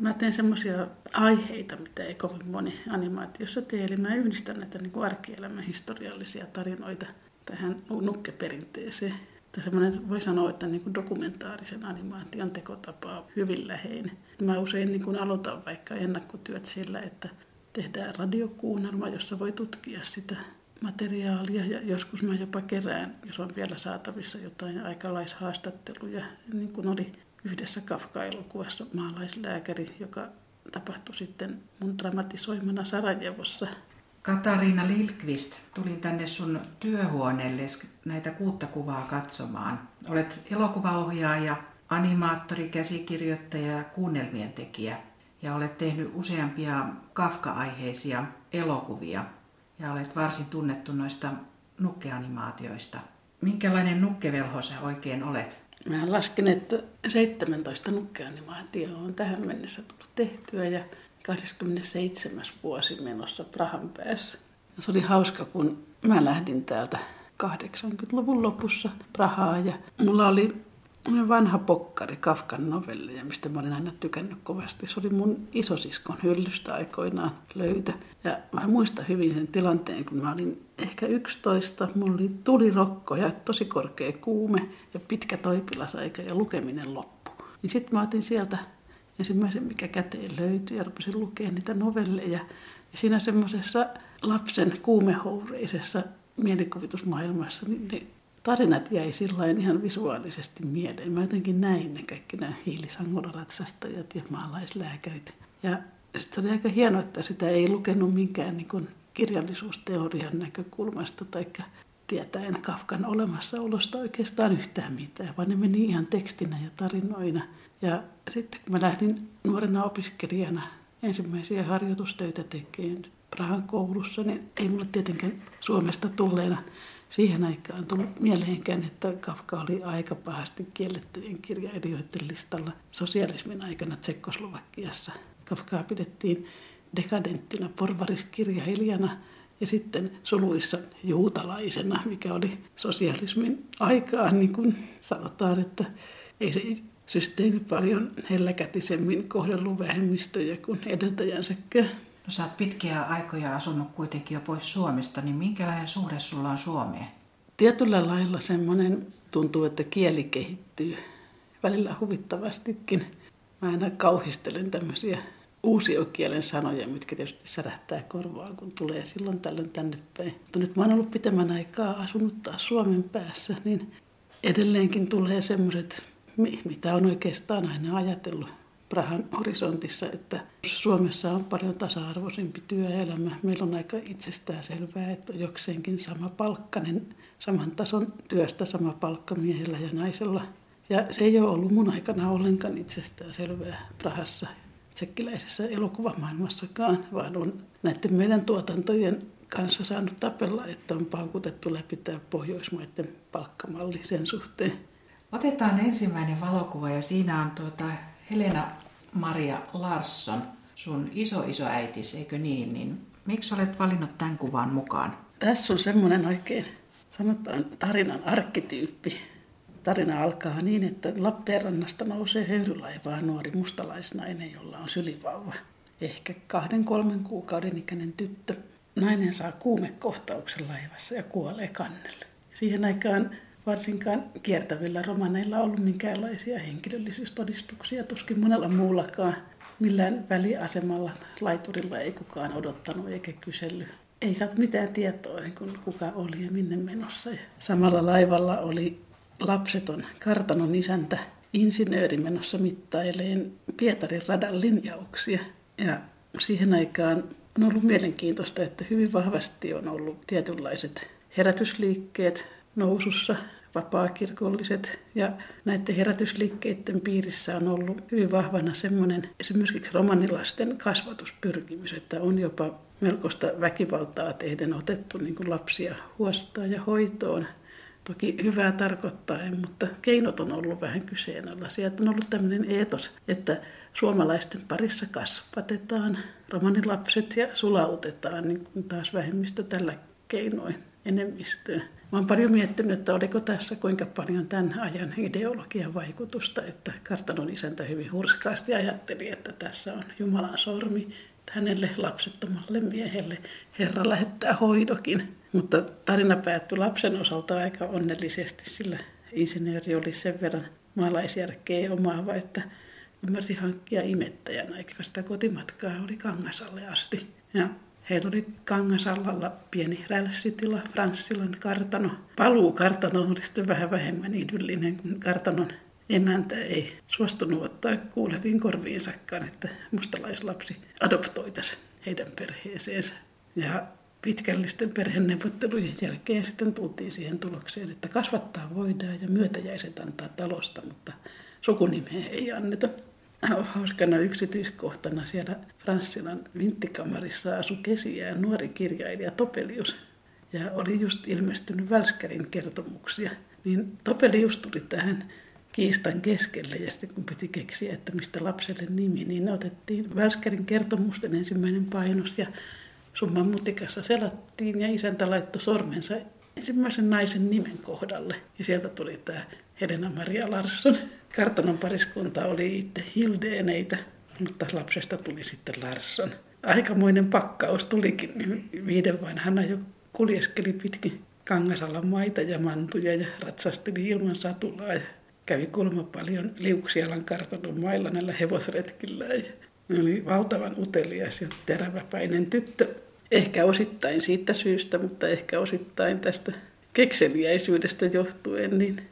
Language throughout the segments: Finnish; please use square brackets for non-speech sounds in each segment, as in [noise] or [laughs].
mä teen semmoisia aiheita, mitä ei kovin moni animaatiossa tee. Eli mä yhdistän näitä niin kuin arkielämän historiallisia tarinoita tähän nukkeperinteeseen. Tai semmoinen, voi sanoa, että niin kuin dokumentaarisen animaation tekotapa on hyvin läheinen. Mä usein niin kuin aloitan vaikka ennakkotyöt sillä, että tehdään radiokuunnelma, jossa voi tutkia sitä materiaalia ja joskus mä jopa kerään, jos on vielä saatavissa jotain aikalaishaastatteluja, niin kuin oli yhdessä Kafka-elokuvassa maalaislääkäri, joka tapahtui sitten mun dramatisoimana Sarajevossa. Katariina Lilkvist, tulin tänne sun työhuoneelle näitä kuutta kuvaa katsomaan. Olet elokuvaohjaaja, animaattori, käsikirjoittaja ja kuunnelmien tekijä. Ja olet tehnyt useampia Kafka-aiheisia elokuvia. Ja olet varsin tunnettu noista nukkeanimaatioista. Minkälainen nukkevelho sä oikein olet? Mä lasken, että 17 nukkeanimaatioa on tähän mennessä tullut tehtyä ja 27. vuosi menossa Prahan päässä. Se oli hauska, kun mä lähdin täältä 80-luvun lopussa Prahaa ja mulla oli vanha pokkari Kafkan novelleja, mistä mä olin aina tykännyt kovasti. Se oli mun isosiskon hyllystä aikoinaan löytä. Ja mä muistan hyvin sen tilanteen, kun mä olin ehkä 11. Mulla oli tulirokko ja tosi korkea kuume ja pitkä toipilasaika ja lukeminen loppu. Niin sitten mä otin sieltä ensimmäisen, mikä käteen löytyi ja rupesin lukemaan niitä novelleja. Ja siinä semmoisessa lapsen kuumehoureisessa mielikuvitusmaailmassa, niin ne tarinat jäi sillä ihan visuaalisesti mieleen. Mä jotenkin näin ne kaikki nämä hiilisangolaratsastajat ja maalaislääkärit. Ja sitten se oli aika hienoa, että sitä ei lukenut minkään niin kirjallisuusteorian näkökulmasta tai tietäen Kafkan olemassaolosta oikeastaan yhtään mitään, vaan ne meni ihan tekstinä ja tarinoina. Ja sitten kun mä lähdin nuorena opiskelijana ensimmäisiä harjoitustöitä tekemään Prahan koulussa, niin ei mulle tietenkään Suomesta tulleena siihen aikaan tullut mieleenkään, että Kafka oli aika pahasti kiellettyjen kirjailijoiden listalla sosialismin aikana Tsekkoslovakiassa. Kafkaa pidettiin dekadenttina porvariskirjailijana ja sitten suluissa juutalaisena, mikä oli sosialismin aikaan, niin kuin sanotaan, että ei se systeemi paljon helläkätisemmin kohdellut vähemmistöjä kuin edeltäjänsäkään. No sä oot pitkiä aikoja asunut kuitenkin jo pois Suomesta, niin minkälainen suhde sulla on Suomeen? Tietyllä lailla semmoinen tuntuu, että kieli kehittyy välillä huvittavastikin. Mä aina kauhistelen tämmöisiä uusiokielen sanoja, mitkä tietysti särähtää korvaan, kun tulee silloin tällöin tänne päin. Mutta nyt mä oon ollut pitemmän aikaa asunut taas Suomen päässä, niin edelleenkin tulee semmoiset, mitä on oikeastaan aina ajatellut Prahan horisontissa, että Suomessa on paljon tasa-arvoisempi työelämä. Meillä on aika itsestään selvää, että jokseenkin sama palkkainen, saman tason työstä sama palkka miehellä ja naisella. Ja se ei ole ollut mun aikana ollenkaan itsestään selvää Prahassa, tsekkiläisessä elokuvamaailmassakaan, vaan on näiden meidän tuotantojen kanssa saanut tapella, että on paukutettu läpi tämä Pohjoismaiden palkkamalli sen suhteen. Otetaan ensimmäinen valokuva ja siinä on tuota Helena Maria Larsson, sun iso iso äitis, eikö niin? niin miksi olet valinnut tämän kuvan mukaan? Tässä on semmoinen oikein, sanotaan tarinan arkkityyppi. Tarina alkaa niin, että Lappeenrannasta nousee höyrylaivaa nuori mustalaisnainen, jolla on sylivauva. Ehkä kahden kolmen kuukauden ikäinen tyttö. Nainen saa kuumekohtauksen laivassa ja kuolee kannelle. Siihen aikaan varsinkaan kiertävillä romaneilla ollut minkäänlaisia henkilöllisyystodistuksia, tuskin monella muullakaan. Millään väliasemalla laiturilla ei kukaan odottanut eikä kysellyt. Ei saatu mitään tietoa, niin kuin kuka oli ja minne menossa. Ja samalla laivalla oli lapseton kartanon isäntä, insinööri menossa mittaileen Pietarin radan linjauksia. Ja siihen aikaan on ollut mielenkiintoista, että hyvin vahvasti on ollut tietynlaiset herätysliikkeet nousussa vapaakirkolliset ja näiden herätysliikkeiden piirissä on ollut hyvin vahvana semmoinen esimerkiksi romanilasten kasvatuspyrkimys, että on jopa melkoista väkivaltaa tehdä otettu niin kuin lapsia huostaan ja hoitoon. Toki hyvää tarkoittaen, mutta keinot on ollut vähän kyseenalaisia. Että on ollut tämmöinen eetos, että suomalaisten parissa kasvatetaan romanilapset ja sulautetaan niin kuin taas vähemmistö tällä keinoin enemmistöön. Mä oon paljon miettinyt, että oliko tässä kuinka paljon tämän ajan ideologian vaikutusta, että kartanon isäntä hyvin hurskaasti ajatteli, että tässä on Jumalan sormi, hänelle lapsettomalle miehelle Herra lähettää hoidokin. Mutta tarina päättyi lapsen osalta aika onnellisesti, sillä insinööri oli sen verran maalaisjärkeä omaava, että ymmärsi hankkia imettäjän, eikä sitä kotimatkaa oli Kangasalle asti. Ja Heillä oli Kangasallalla pieni rälssitila, Franssilan kartano. Paluu kartano oli sitten vähän vähemmän idyllinen, kun kartanon emäntä ei suostunut ottaa kuuleviin korviinsakaan, että mustalaislapsi adoptoitaisi heidän perheeseensä. Ja pitkällisten perheneuvottelujen jälkeen sitten tultiin siihen tulokseen, että kasvattaa voidaan ja myötäjäiset antaa talosta, mutta sukunimeä ei anneta hauskana yksityiskohtana siellä Franssilan vinttikamarissa asui kesiä nuori kirjailija Topelius. Ja oli just ilmestynyt Välskärin kertomuksia. Niin Topelius tuli tähän kiistan keskelle ja sitten kun piti keksiä, että mistä lapselle nimi, niin otettiin Välskärin kertomusten ensimmäinen painos ja summan mutikassa selattiin ja isäntä laittoi sormensa ensimmäisen naisen nimen kohdalle. Ja sieltä tuli tämä Helena Maria Larsson. Kartanon pariskunta oli itse Hildeeneitä, mutta lapsesta tuli sitten Larsson. Aikamoinen pakkaus tulikin. Viiden vanhana jo kuljeskeli pitkin Kangasalan maita ja mantuja ja ratsasteli ilman satulaa ja kävi kulma paljon Liuksialan kartanon mailla näillä hevosretkillä. Ja oli valtavan utelias ja teräväpäinen tyttö. Ehkä osittain siitä syystä, mutta ehkä osittain tästä kekseliäisyydestä johtuen, niin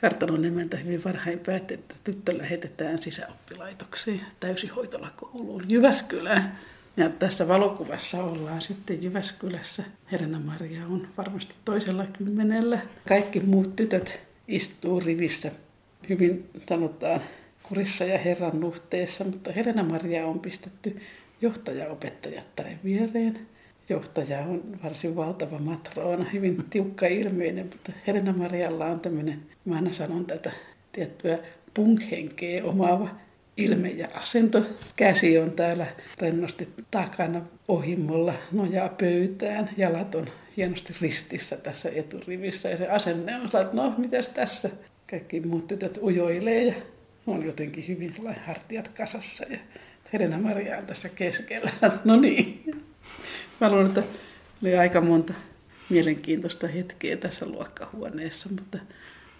Kartanon emäntä hyvin varhain päätti, että tyttö lähetetään sisäoppilaitokseen täysihoitolakouluun Jyväskylään. Ja tässä valokuvassa ollaan sitten Jyväskylässä. Helena Maria on varmasti toisella kymmenellä. Kaikki muut tytöt istuu rivissä hyvin sanotaan kurissa ja herran nuhteessa, mutta Helena Maria on pistetty johtajaopettajattaren viereen. Johtaja on varsin valtava matroona, hyvin tiukka ilmeinen, mutta Helena Marialla on tämmöinen, mä aina sanon tätä tiettyä punk-henkeä omaava ilme ja asento. Käsi on täällä rennosti takana ohimolla, nojaa pöytään, jalat on hienosti ristissä tässä eturivissä ja se asenne on että no mitäs tässä? Kaikki muut tytöt ujoilee ja on jotenkin hyvin hartiat kasassa ja Helena Maria on tässä keskellä. [laughs] No niin. Mä luulen, että oli aika monta mielenkiintoista hetkeä tässä luokkahuoneessa, mutta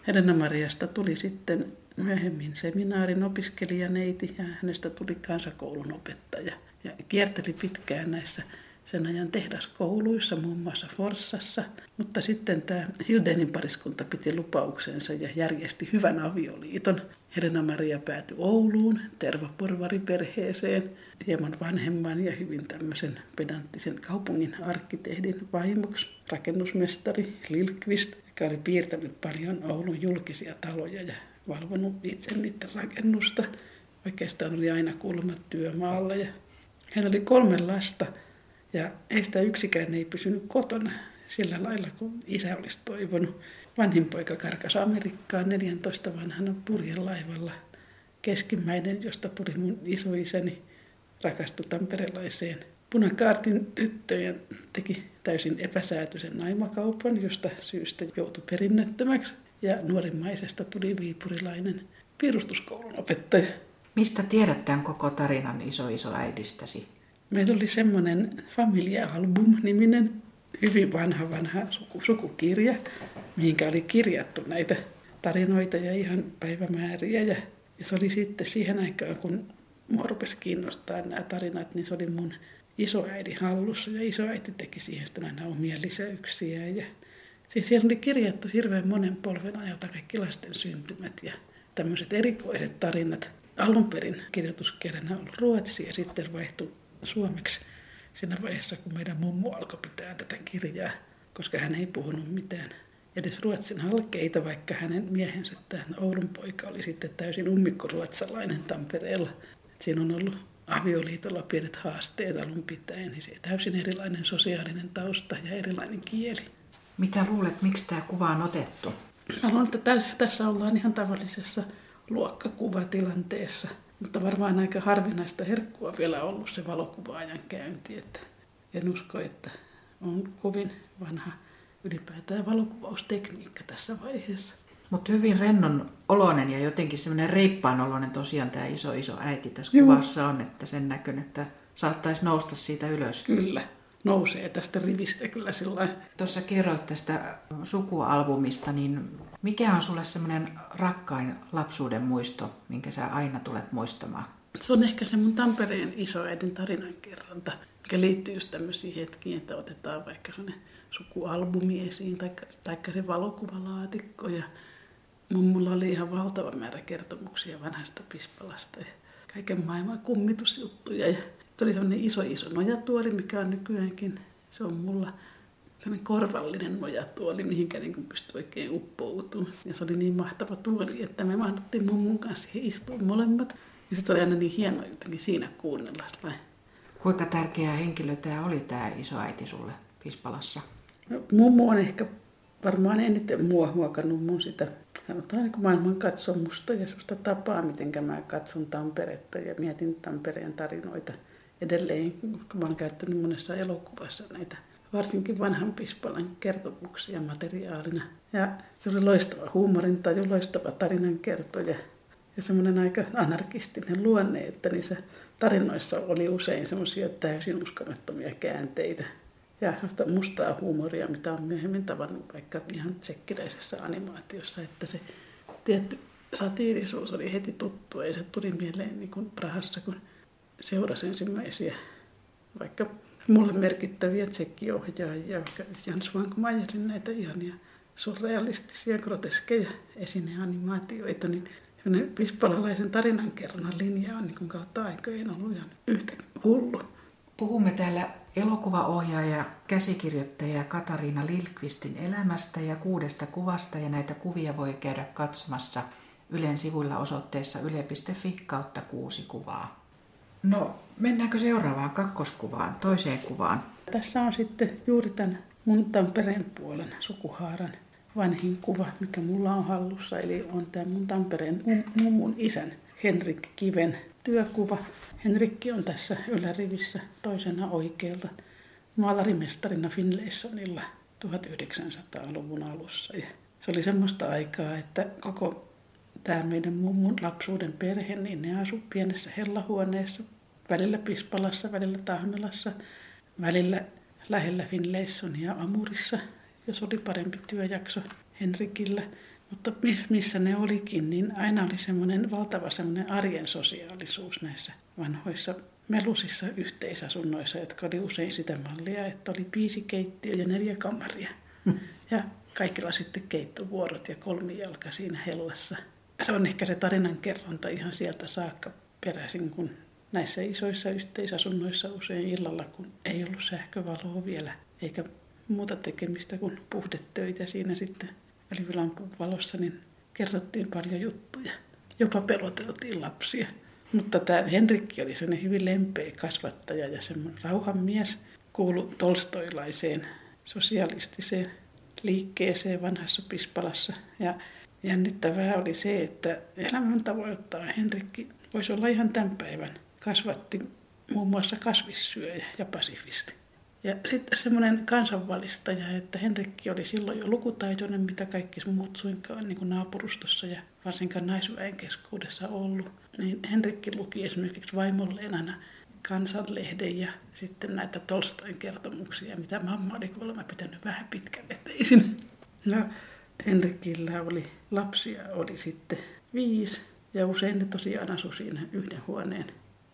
Helena Mariasta tuli sitten myöhemmin seminaarin opiskelijaneiti ja hänestä tuli kansakoulun opettaja. Ja kierteli pitkään näissä sen ajan tehdaskouluissa, muun muassa Forssassa. Mutta sitten tämä Hildenin pariskunta piti lupauksensa ja järjesti hyvän avioliiton. Helena Maria päätyi Ouluun tervaporvariperheeseen, hieman vanhemman ja hyvin tämmöisen pedanttisen kaupungin arkkitehdin vaimoksi, rakennusmestari Lilkvist, joka oli piirtänyt paljon Oulun julkisia taloja ja valvonut itse niiden rakennusta. Oikeastaan oli aina kulmat työmaalla ja hän oli kolme lasta – ja ei sitä yksikään ei pysynyt kotona sillä lailla, kun isä olisi toivonut. Vanhin poika karkasi Amerikkaan 14 vanhana purjelaivalla. Keskimmäinen, josta tuli mun isoisäni, rakastui tamperelaiseen punakaartin tyttöön teki täysin epäsäätyisen naimakaupan, josta syystä joutui perinnettömäksi. Ja nuorimmaisesta tuli viipurilainen piirustuskoulun opettaja. Mistä tiedät tämän koko tarinan iso-isoäidistäsi? Meillä oli semmoinen Familia Album-niminen, hyvin vanha vanha suku, sukukirja, mihinkä oli kirjattu näitä tarinoita ja ihan päivämääriä. Ja, ja se oli sitten siihen aikaan, kun mua rupesi kiinnostaa nämä tarinat, niin se oli mun isoäidin hallussa. Ja isoäiti teki siihen sitten aina omia lisäyksiä. Ja siis siellä oli kirjattu hirveän monen polven ajalta kaikki lasten syntymät ja tämmöiset erikoiset tarinat. Alun perin kirjoituskielenä ollut ruotsi ja sitten vaihtui suomeksi siinä vaiheessa, kun meidän mummo alkoi pitää tätä kirjaa, koska hän ei puhunut mitään edes ruotsin halkeita, vaikka hänen miehensä, tämä Oulun poika, oli sitten täysin ummikkoruotsalainen Tampereella. Et siinä on ollut avioliitolla pienet haasteet alun pitäen, niin se täysin erilainen sosiaalinen tausta ja erilainen kieli. Mitä luulet, miksi tämä kuva on otettu? Mä luulen, että tässä ollaan ihan tavallisessa luokkakuvatilanteessa – mutta varmaan aika harvinaista herkkua vielä ollut se valokuvaajan käynti. Että en usko, että on kovin vanha ylipäätään valokuvaustekniikka tässä vaiheessa. Mutta hyvin rennon oloinen ja jotenkin semmoinen reippaan oloinen tosiaan tämä iso iso äiti tässä Joo. kuvassa on, että sen näkön, että saattaisi nousta siitä ylös. Kyllä, nousee tästä rivistä kyllä sillä. Tuossa kerroit tästä sukualbumista, niin mikä on sulle semmoinen rakkain lapsuuden muisto, minkä sä aina tulet muistamaan? Se on ehkä se mun Tampereen isoäidin tarinankerronta, mikä liittyy just tämmöisiin hetkiin, että otetaan vaikka sellainen sukualbumi esiin, taikka, taikka se valokuvalaatikko. Ja mummulla oli ihan valtava määrä kertomuksia vanhasta Pispalasta ja kaiken maailman kummitusjuttuja. Ja se oli semmoinen iso iso nojatuoli, mikä on nykyäänkin. Se on mulla sellainen korvallinen nojatuoli, mihinkä niin pystyi oikein uppoutumaan. Ja se oli niin mahtava tuoli, että me mahduttiin mummun kanssa siihen istua molemmat. Ja sitten oli aina niin hienoa jotenkin siinä kuunnella. Kuinka tärkeä henkilö tämä oli tämä isoäiti sulle Pispalassa? No, mummu on ehkä varmaan eniten mua huokannut mun sitä sanotaan niin maailman katsomusta ja sellaista tapaa, miten mä katson Tamperetta ja mietin Tampereen tarinoita edelleen, kun oon käyttänyt monessa elokuvassa näitä varsinkin vanhan Pispalan kertomuksia materiaalina. Ja se oli loistava huumorintaju, loistava tarinankertoja ja semmoinen aika anarkistinen luonne, että niissä tarinoissa oli usein semmoisia täysin uskomattomia käänteitä ja semmoista mustaa huumoria, mitä on myöhemmin tavannut vaikka ihan tsekkiläisessä animaatiossa, että se tietty satiirisuus oli heti tuttu. Ei se tuli mieleen niin kuin Prahassa, kun seurasi ensimmäisiä vaikka mulle merkittäviä tsekkiohjaajia, vaikka Jans Vankmajerin näitä ihania surrealistisia, groteskeja esineanimaatioita, niin semmoinen pispalalaisen tarinankerronnan linja on niin kautta aikojen ollut ihan yhtä hullu. Puhumme täällä elokuvaohjaaja, käsikirjoittaja Katariina Lilkvistin elämästä ja kuudesta kuvasta ja näitä kuvia voi käydä katsomassa Ylen sivuilla osoitteessa yle.fi kautta kuusi kuvaa. No, mennäänkö seuraavaan kakkoskuvaan, toiseen kuvaan? Tässä on sitten juuri tämän mun Tampereen puolen sukuhaaran vanhin kuva, mikä mulla on hallussa. Eli on tämä mun Tampereen mummun isän Henrik Kiven työkuva. Henrikki on tässä ylärivissä toisena oikealta maalarimestarina Finlaysonilla 1900-luvun alussa. Ja se oli semmoista aikaa, että koko tämä meidän mummun lapsuuden perhe, niin ne asu pienessä hellahuoneessa, välillä Pispalassa, välillä Tahmelassa, välillä lähellä Finlaysonia Amurissa, jos oli parempi työjakso Henrikillä. Mutta missä ne olikin, niin aina oli semmoinen valtava semmoinen arjen sosiaalisuus näissä vanhoissa melusissa yhteisasunnoissa, jotka oli usein sitä mallia, että oli piisikeittiö ja neljä kamaria. Ja kaikilla sitten keittovuorot ja kolmijalka siinä hellassa. Se on ehkä se tarinan kerronta ihan sieltä saakka peräisin, kun näissä isoissa yhteisasunnoissa usein illalla, kun ei ollut sähkövaloa vielä, eikä muuta tekemistä kuin puhdetöitä siinä sitten välivilampun valossa, niin kerrottiin paljon juttuja. Jopa peloteltiin lapsia. Mutta tämä Henrikki oli sellainen hyvin lempeä kasvattaja ja semmoinen rauhanmies, kuulu tolstoilaiseen sosialistiseen liikkeeseen vanhassa Pispalassa. Ja jännittävää oli se, että elämän tavoittaa Henrikki voisi olla ihan tämän päivän. Kasvatti muun muassa kasvissyöjä ja pasifisti. Ja sitten semmoinen kansanvalistaja, että Henrikki oli silloin jo lukutaitoinen, mitä kaikki muut suinkaan niin kuin naapurustossa ja varsinkaan naisväen keskuudessa ollut. Niin Henrikki luki esimerkiksi vaimolleen aina kansanlehden ja sitten näitä Tolstoin kertomuksia, mitä mamma oli kuulemma pitänyt vähän pitkäveteisin. No, Henrikillä oli lapsia, oli sitten viisi ja usein ne tosiaan asui siinä yhden huoneen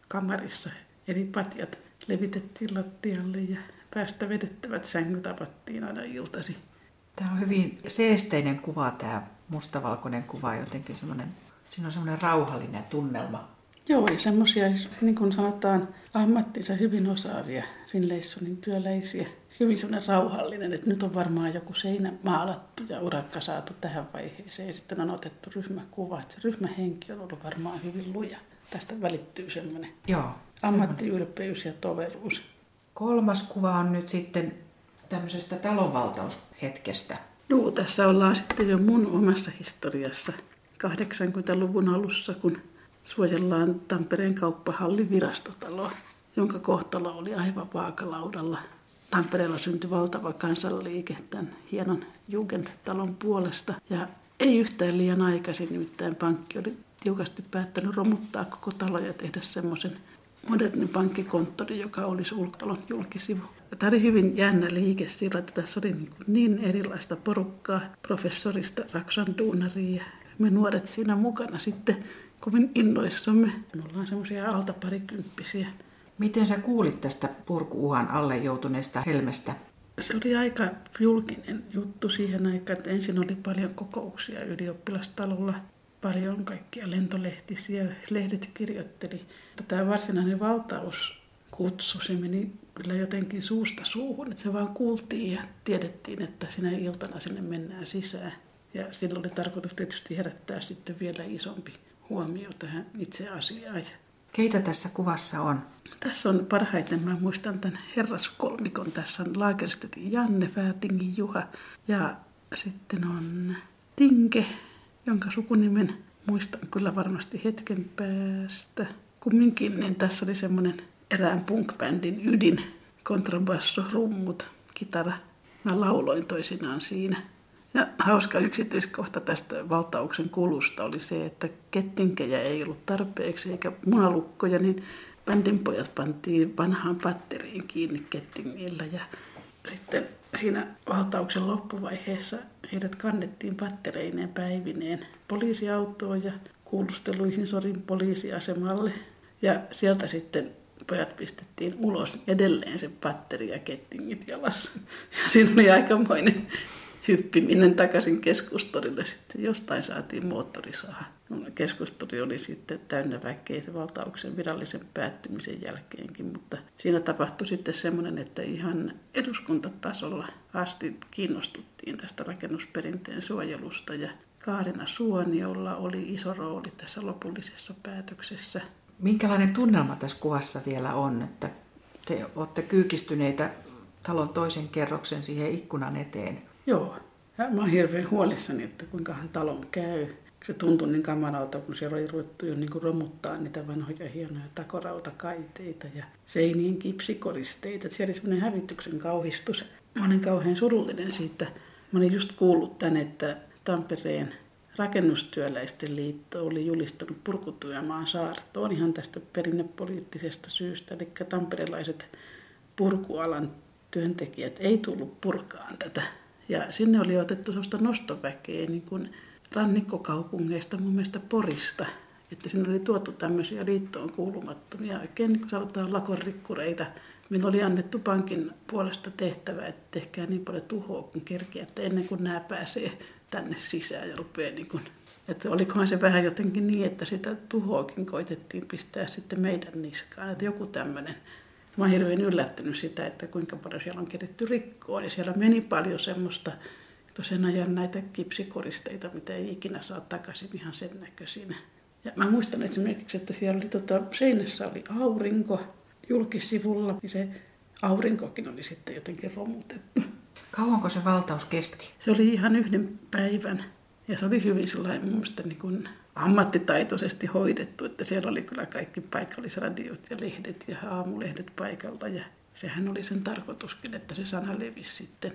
kamarissa. Eli patjat levitettiin lattialle ja päästä vedettävät sängyt avattiin aina iltasi. Tämä on hyvin seesteinen kuva, tämä mustavalkoinen kuva, jotenkin semmoinen, siinä on semmoinen rauhallinen tunnelma. Joo, ja semmoisia, niin kuin sanotaan, ammattinsa hyvin osaavia Finlaysonin työläisiä. Hyvin semmoinen rauhallinen, että nyt on varmaan joku seinä maalattu ja urakka saatu tähän vaiheeseen. Ja sitten on otettu ryhmäkuva, että se ryhmähenki on ollut varmaan hyvin luja. Tästä välittyy semmoinen Joo, ammattiylpeys ja toveruus. Kolmas kuva on nyt sitten tämmöisestä talonvaltaushetkestä. Joo, tässä ollaan sitten jo mun omassa historiassa 80-luvun alussa, kun suojellaan Tampereen kauppahallin virastotaloa, jonka kohtalo oli aivan vaakalaudalla Tampereella syntyi valtava kansanliike tämän hienon Jugendtalon puolesta. Ja ei yhtään liian aikaisin, nimittäin pankki oli tiukasti päättänyt romuttaa koko talo ja tehdä semmoisen modernin pankkikonttori, joka olisi ulkotalon julkisivu. Tämä oli hyvin jännä liike sillä, että tässä oli niin, niin erilaista porukkaa, professorista Raksan duunaria ja me nuoret siinä mukana sitten kovin innoissamme. Me ollaan semmoisia alta parikymppisiä. Miten sä kuulit tästä purkuuhan alle joutuneesta helmestä? Se oli aika julkinen juttu siihen aikaan, että ensin oli paljon kokouksia ylioppilastalolla, paljon kaikkia lentolehtisiä, lehdet kirjoitteli. Tämä varsinainen valtauskutsu, se meni kyllä jotenkin suusta suuhun, että se vaan kuultiin ja tiedettiin, että sinä iltana sinne mennään sisään. Ja silloin oli tarkoitus tietysti herättää sitten vielä isompi huomio tähän itse asiaan. Keitä tässä kuvassa on? Tässä on parhaiten, mä muistan tämän herraskolmikon. Tässä on Lagerstedtin Janne, Färdingin Juha ja sitten on Tinke, jonka sukunimen muistan kyllä varmasti hetken päästä. Kumminkin, niin tässä oli semmoinen erään punk-bändin ydin, kontrabasso, rummut, kitara. Mä lauloin toisinaan siinä. Ja hauska yksityiskohta tästä valtauksen kulusta oli se, että kettinkejä ei ollut tarpeeksi eikä munalukkoja, niin bändin pojat pantiin vanhaan patteriin kiinni kettingillä ja sitten siinä valtauksen loppuvaiheessa heidät kannettiin pattereineen päivineen poliisiautoon ja kuulusteluihin Sorin poliisiasemalle. Ja sieltä sitten pojat pistettiin ulos edelleen se patteri ja kettingit jalassa. Ja siinä oli aikamoinen hyppiminen takaisin keskustorille. Sitten jostain saatiin moottorisaha. Keskustori oli sitten täynnä väkeä valtauksen virallisen päättymisen jälkeenkin, mutta siinä tapahtui sitten semmoinen, että ihan eduskuntatasolla asti kiinnostuttiin tästä rakennusperinteen suojelusta ja Kaarina Suoniolla oli iso rooli tässä lopullisessa päätöksessä. Minkälainen tunnelma tässä kuvassa vielä on, että te olette kyykistyneitä talon toisen kerroksen siihen ikkunan eteen? Joo. Ja mä oon hirveän huolissani, että kuinka hän talon käy. Se tuntui niin kamalalta, kun siellä oli ruvettu jo niin romuttaa niitä vanhoja hienoja takorautakaiteita ja seinien kipsikoristeita. Siellä oli semmoinen hävityksen kauhistus. Mä olin kauhean surullinen siitä. Mä olin just kuullut tänne, että Tampereen rakennustyöläisten liitto oli julistanut purkutyömaan saartoon ihan tästä perinnepoliittisesta syystä. Eli tamperelaiset purkualan työntekijät ei tullut purkaan tätä ja sinne oli otettu sellaista nostoväkeä niin kuin rannikkokaupungeista, mun mielestä Porista. Että sinne oli tuotu tämmöisiä liittoon kuulumattomia, oikein niin kuin sanotaan lakonrikkureita. Minulla oli annettu pankin puolesta tehtävä, että tehkää niin paljon tuhoa kuin kerkeä, että ennen kuin nämä pääsee tänne sisään ja rupeaa niin kuin, että olikohan se vähän jotenkin niin, että sitä tuhoakin koitettiin pistää sitten meidän niskaan, että joku tämmöinen Mä oon hirveän yllättynyt sitä, että kuinka paljon siellä on keritty rikkoon. Ja siellä meni paljon semmoista, tosiaan ajan näitä kipsikoristeita, mitä ei ikinä saa takaisin ihan sen näköisinä. Ja mä muistan esimerkiksi, että siellä oli tota, seinässä oli aurinko julkisivulla, niin se aurinkokin oli sitten jotenkin romutettu. Kauanko se valtaus kesti? Se oli ihan yhden päivän. Ja se oli hyvin sellainen mun mielestä niin kuin ammattitaitoisesti hoidettu, että siellä oli kyllä kaikki paikallisradiot ja lehdet ja aamulehdet paikalla ja sehän oli sen tarkoituskin, että se sana levisi sitten.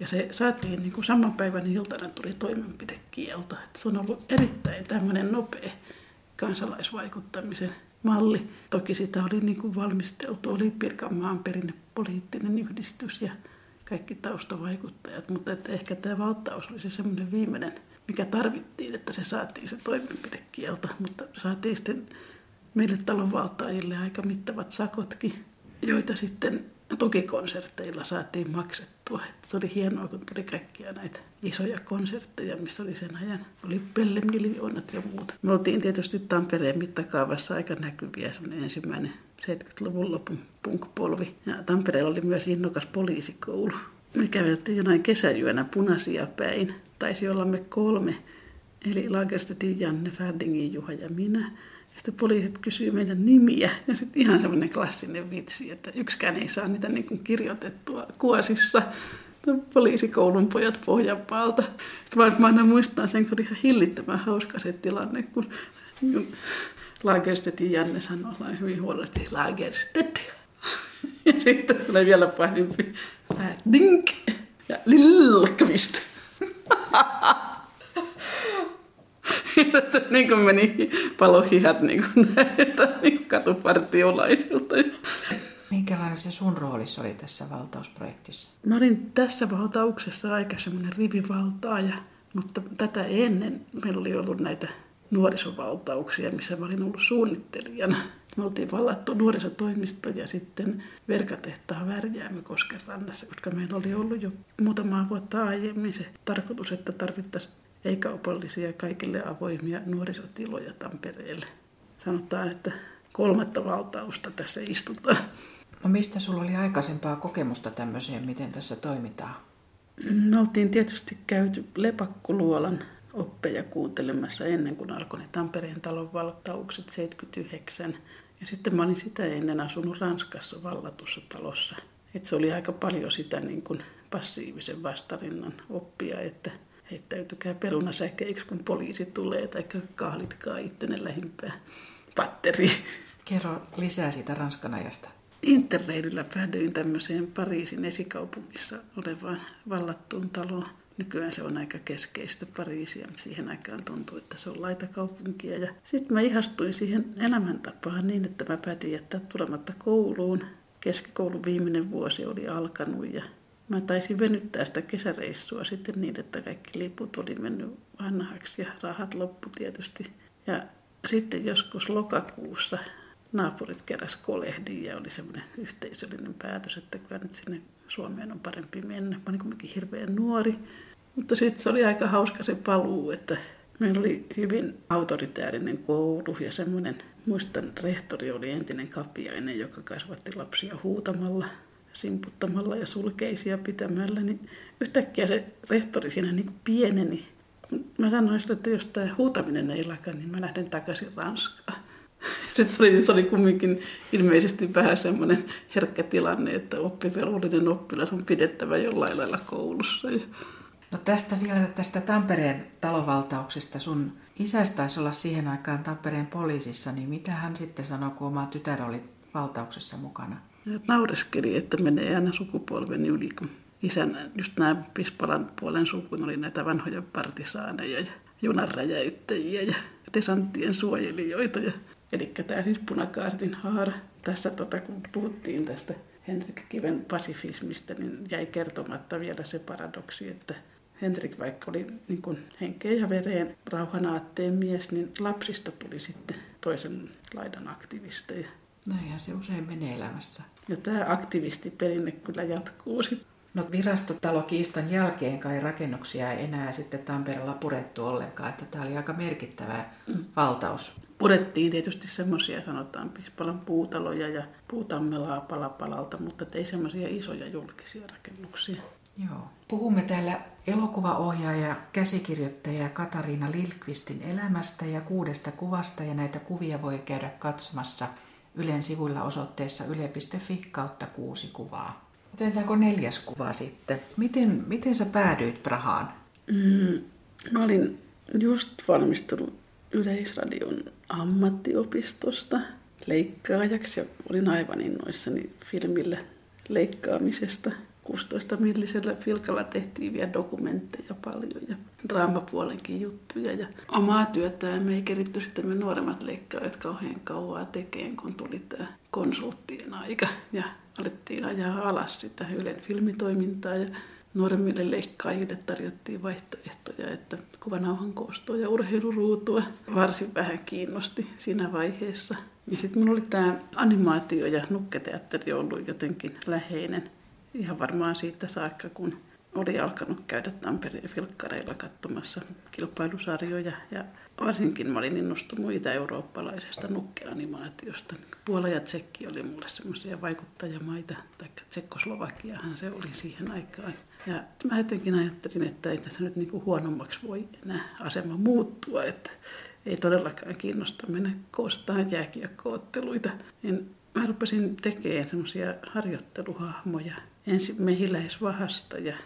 Ja se saatiin niin kuin saman päivän iltana tuli toimenpidekielto. Että se on ollut erittäin tämmöinen nopea kansalaisvaikuttamisen malli. Toki sitä oli niin kuin valmisteltu, oli Pirkanmaan perinnepoliittinen yhdistys ja kaikki taustavaikuttajat, mutta että ehkä tämä valtaus oli se semmoinen viimeinen mikä tarvittiin, että se saatiin se toimenpidekielto. Mutta saatiin sitten meille talonvaltaajille aika mittavat sakotkin, joita sitten tukikonserteilla saatiin maksettua. Että se oli hienoa, kun tuli kaikkia näitä isoja konsertteja, missä oli sen ajan. Oli Pelle miljoonat ja muut. Me oltiin tietysti Tampereen mittakaavassa aika näkyviä, semmoinen ensimmäinen 70-luvun lopun punk-polvi. Ja Tampereella oli myös innokas poliisikoulu. Me käveltiin jonain kesäyönä punaisia päin taisi olla me kolme, eli Lagerstedin Janne, Ferdingin Juha ja minä. Ja sitten poliisit kysyy meidän nimiä. Ja sitten ihan semmoinen klassinen vitsi, että yksikään ei saa niitä niin kuin kirjoitettua kuosissa. Poliisikoulun pojat Pohjanpaalta. Sitten mä aina muistan sen, se oli ihan hillittävän hauska se tilanne, kun Lagerstedin Janne sanoi hyvin huolellisesti Lagersted. [laughs] Ja sitten tulee vielä pahempi. Dink ja Lilkvist. Että niin kuin meni palohihat niin kuin näitä niin katupartiolaisilta. Minkälainen se sun roolis oli tässä valtausprojektissa? Mä olin tässä valtauksessa aika semmoinen rivivaltaaja, mutta tätä ennen meillä oli ollut näitä nuorisovaltauksia, missä mä olin ollut suunnittelijana. Me oltiin vallattu nuorisotoimisto ja sitten verkatehtaa Värjäämme Kosken rannassa, koska meillä oli ollut jo muutama vuotta aiemmin se tarkoitus, että tarvittaisiin ei-kaupallisia kaikille avoimia nuorisotiloja Tampereelle. Sanotaan, että kolmatta valtausta tässä istutaan. No mistä sulla oli aikaisempaa kokemusta tämmöiseen, miten tässä toimitaan? Me oltiin tietysti käyty Lepakkuluolan oppeja kuuntelemassa ennen kuin alkoi ne Tampereen talon valtaukset 79. Ja sitten mä olin sitä ennen asunut Ranskassa vallatussa talossa. Et se oli aika paljon sitä niin kuin passiivisen vastarinnan oppia, että heittäytykää perunasäkeiksi, kun poliisi tulee, tai kahlitkaa ittenne lähimpää patteri. Kerro lisää siitä Ranskan ajasta. Interreidillä päädyin tämmöiseen Pariisin esikaupungissa olevaan vallattuun taloon. Nykyään se on aika keskeistä Pariisia. Siihen aikaan tuntui, että se on laitakaupunkia. Ja sitten mä ihastuin siihen elämäntapaan niin, että mä päätin jättää tulematta kouluun. Keskikoulun viimeinen vuosi oli alkanut ja mä taisin venyttää sitä kesäreissua sitten niin, että kaikki liput oli mennyt vanhaksi ja rahat loppu tietysti. Ja sitten joskus lokakuussa naapurit keräs kolehdin ja oli semmoinen yhteisöllinen päätös, että kyllä nyt sinne Suomeen on parempi mennä. Mä olin hirveän nuori. Mutta sitten se oli aika hauska se paluu, että meillä oli hyvin autoritäärinen koulu ja semmoinen, muistan, rehtori oli entinen kapiainen, joka kasvatti lapsia huutamalla, simputtamalla ja sulkeisia pitämällä, niin yhtäkkiä se rehtori siinä niin pieneni. Mä sanoin sille, että jos tämä huutaminen ei laka, niin mä lähden takaisin Ranskaan. [laughs] Se oli, se oli kumminkin ilmeisesti vähän semmoinen herkkä tilanne, että oppivelvollinen oppilas on pidettävä jollain lailla koulussa. No tästä vielä tästä Tampereen talovaltauksesta. Sun isästä taisi olla siihen aikaan Tampereen poliisissa, niin mitä hän sitten sanoi, kun oma tytär oli valtauksessa mukana? Naureskeli, että menee aina sukupolven yli, kun isän, just nämä Pispalan puolen sukun oli näitä vanhoja partisaaneja ja junanräjäyttäjiä ja desanttien suojelijoita. Ja Eli tämä siis punakaartin haara. Tässä tota, kun puhuttiin tästä Henrik Kiven pasifismista, niin jäi kertomatta vielä se paradoksi, että Henrik vaikka oli niin kuin henkeen ja vereen rauhanaatteen mies, niin lapsista tuli sitten toisen laidan aktivisteja. Näinhän se usein menee elämässä. Ja tämä aktivistiperinne kyllä jatkuu sitten. No virastotalokiistan jälkeen kai rakennuksia ei enää sitten Tampereella purettu ollenkaan, että tämä oli aika merkittävä mm. valtaus. Purettiin tietysti semmoisia, sanotaan Pispalan puutaloja ja puutammelaa palapalalta, mutta ei semmoisia isoja julkisia rakennuksia. Joo. Puhumme täällä elokuvaohjaaja, käsikirjoittaja Katariina Lilkvistin elämästä ja kuudesta kuvasta ja näitä kuvia voi käydä katsomassa Ylen sivuilla osoitteessa yle.fi kautta kuusi kuvaa. Otetaanko neljäs kuva sitten? Miten, miten sä päädyit Prahaan? Mm, mä olin just valmistunut Yleisradion ammattiopistosta leikkaajaksi ja olin aivan innoissani filmille leikkaamisesta. 16 millisellä filkalla tehtiin vielä dokumentteja paljon ja draamapuolenkin juttuja. Ja omaa työtään me ei keritty sitten me nuoremmat leikkaajat kauhean kauaa tekeen, kun tuli tämä konsulttien aika. Ja alettiin ajaa alas sitä Ylen filmitoimintaa ja nuoremmille leikkaajille tarjottiin vaihtoehtoja, että kuvanauhan koostoa ja urheiluruutua varsin vähän kiinnosti siinä vaiheessa. Ja sitten minulla oli tämä animaatio ja nukketeatteri ollut jotenkin läheinen. Ihan varmaan siitä saakka, kun oli alkanut käydä Tampereen filkkareilla katsomassa kilpailusarjoja ja varsinkin mä olin innostunut itä-eurooppalaisesta nukkeanimaatiosta. Puola ja Tsekki oli mulle semmoisia vaikuttajamaita, tai Tsekkoslovakiahan se oli siihen aikaan. Ja mä jotenkin ajattelin, että ei tässä nyt niinku huonommaksi voi enää asema muuttua, että ei todellakaan kiinnosta mennä koostaa jääkiekkootteluita. Niin mä rupesin tekemään semmoisia harjoitteluhahmoja ensin mehiläisvahasta ja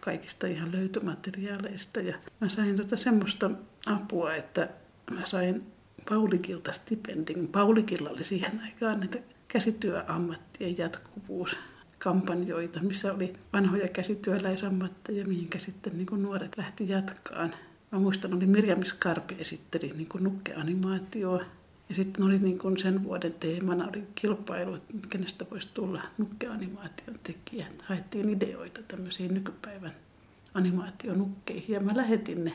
kaikista ihan löytömateriaaleista. Ja mä sain tota semmoista apua, että mä sain Paulikilta stipendin. Paulikilla oli siihen aikaan niitä käsityöammattien jatkuvuus kampanjoita, missä oli vanhoja käsityöläisammatteja, mihinkä sitten niin nuoret lähti jatkaan. Mä muistan, oli Mirjam Skarpi esitteli niin nukkeanimaatioa. Ja sitten oli niin kuin sen vuoden teemana oli kilpailu, että kenestä voisi tulla nukkeanimaation tekijä. Haettiin ideoita tämmöisiin nykypäivän animaationukkeihin ja mä lähetin ne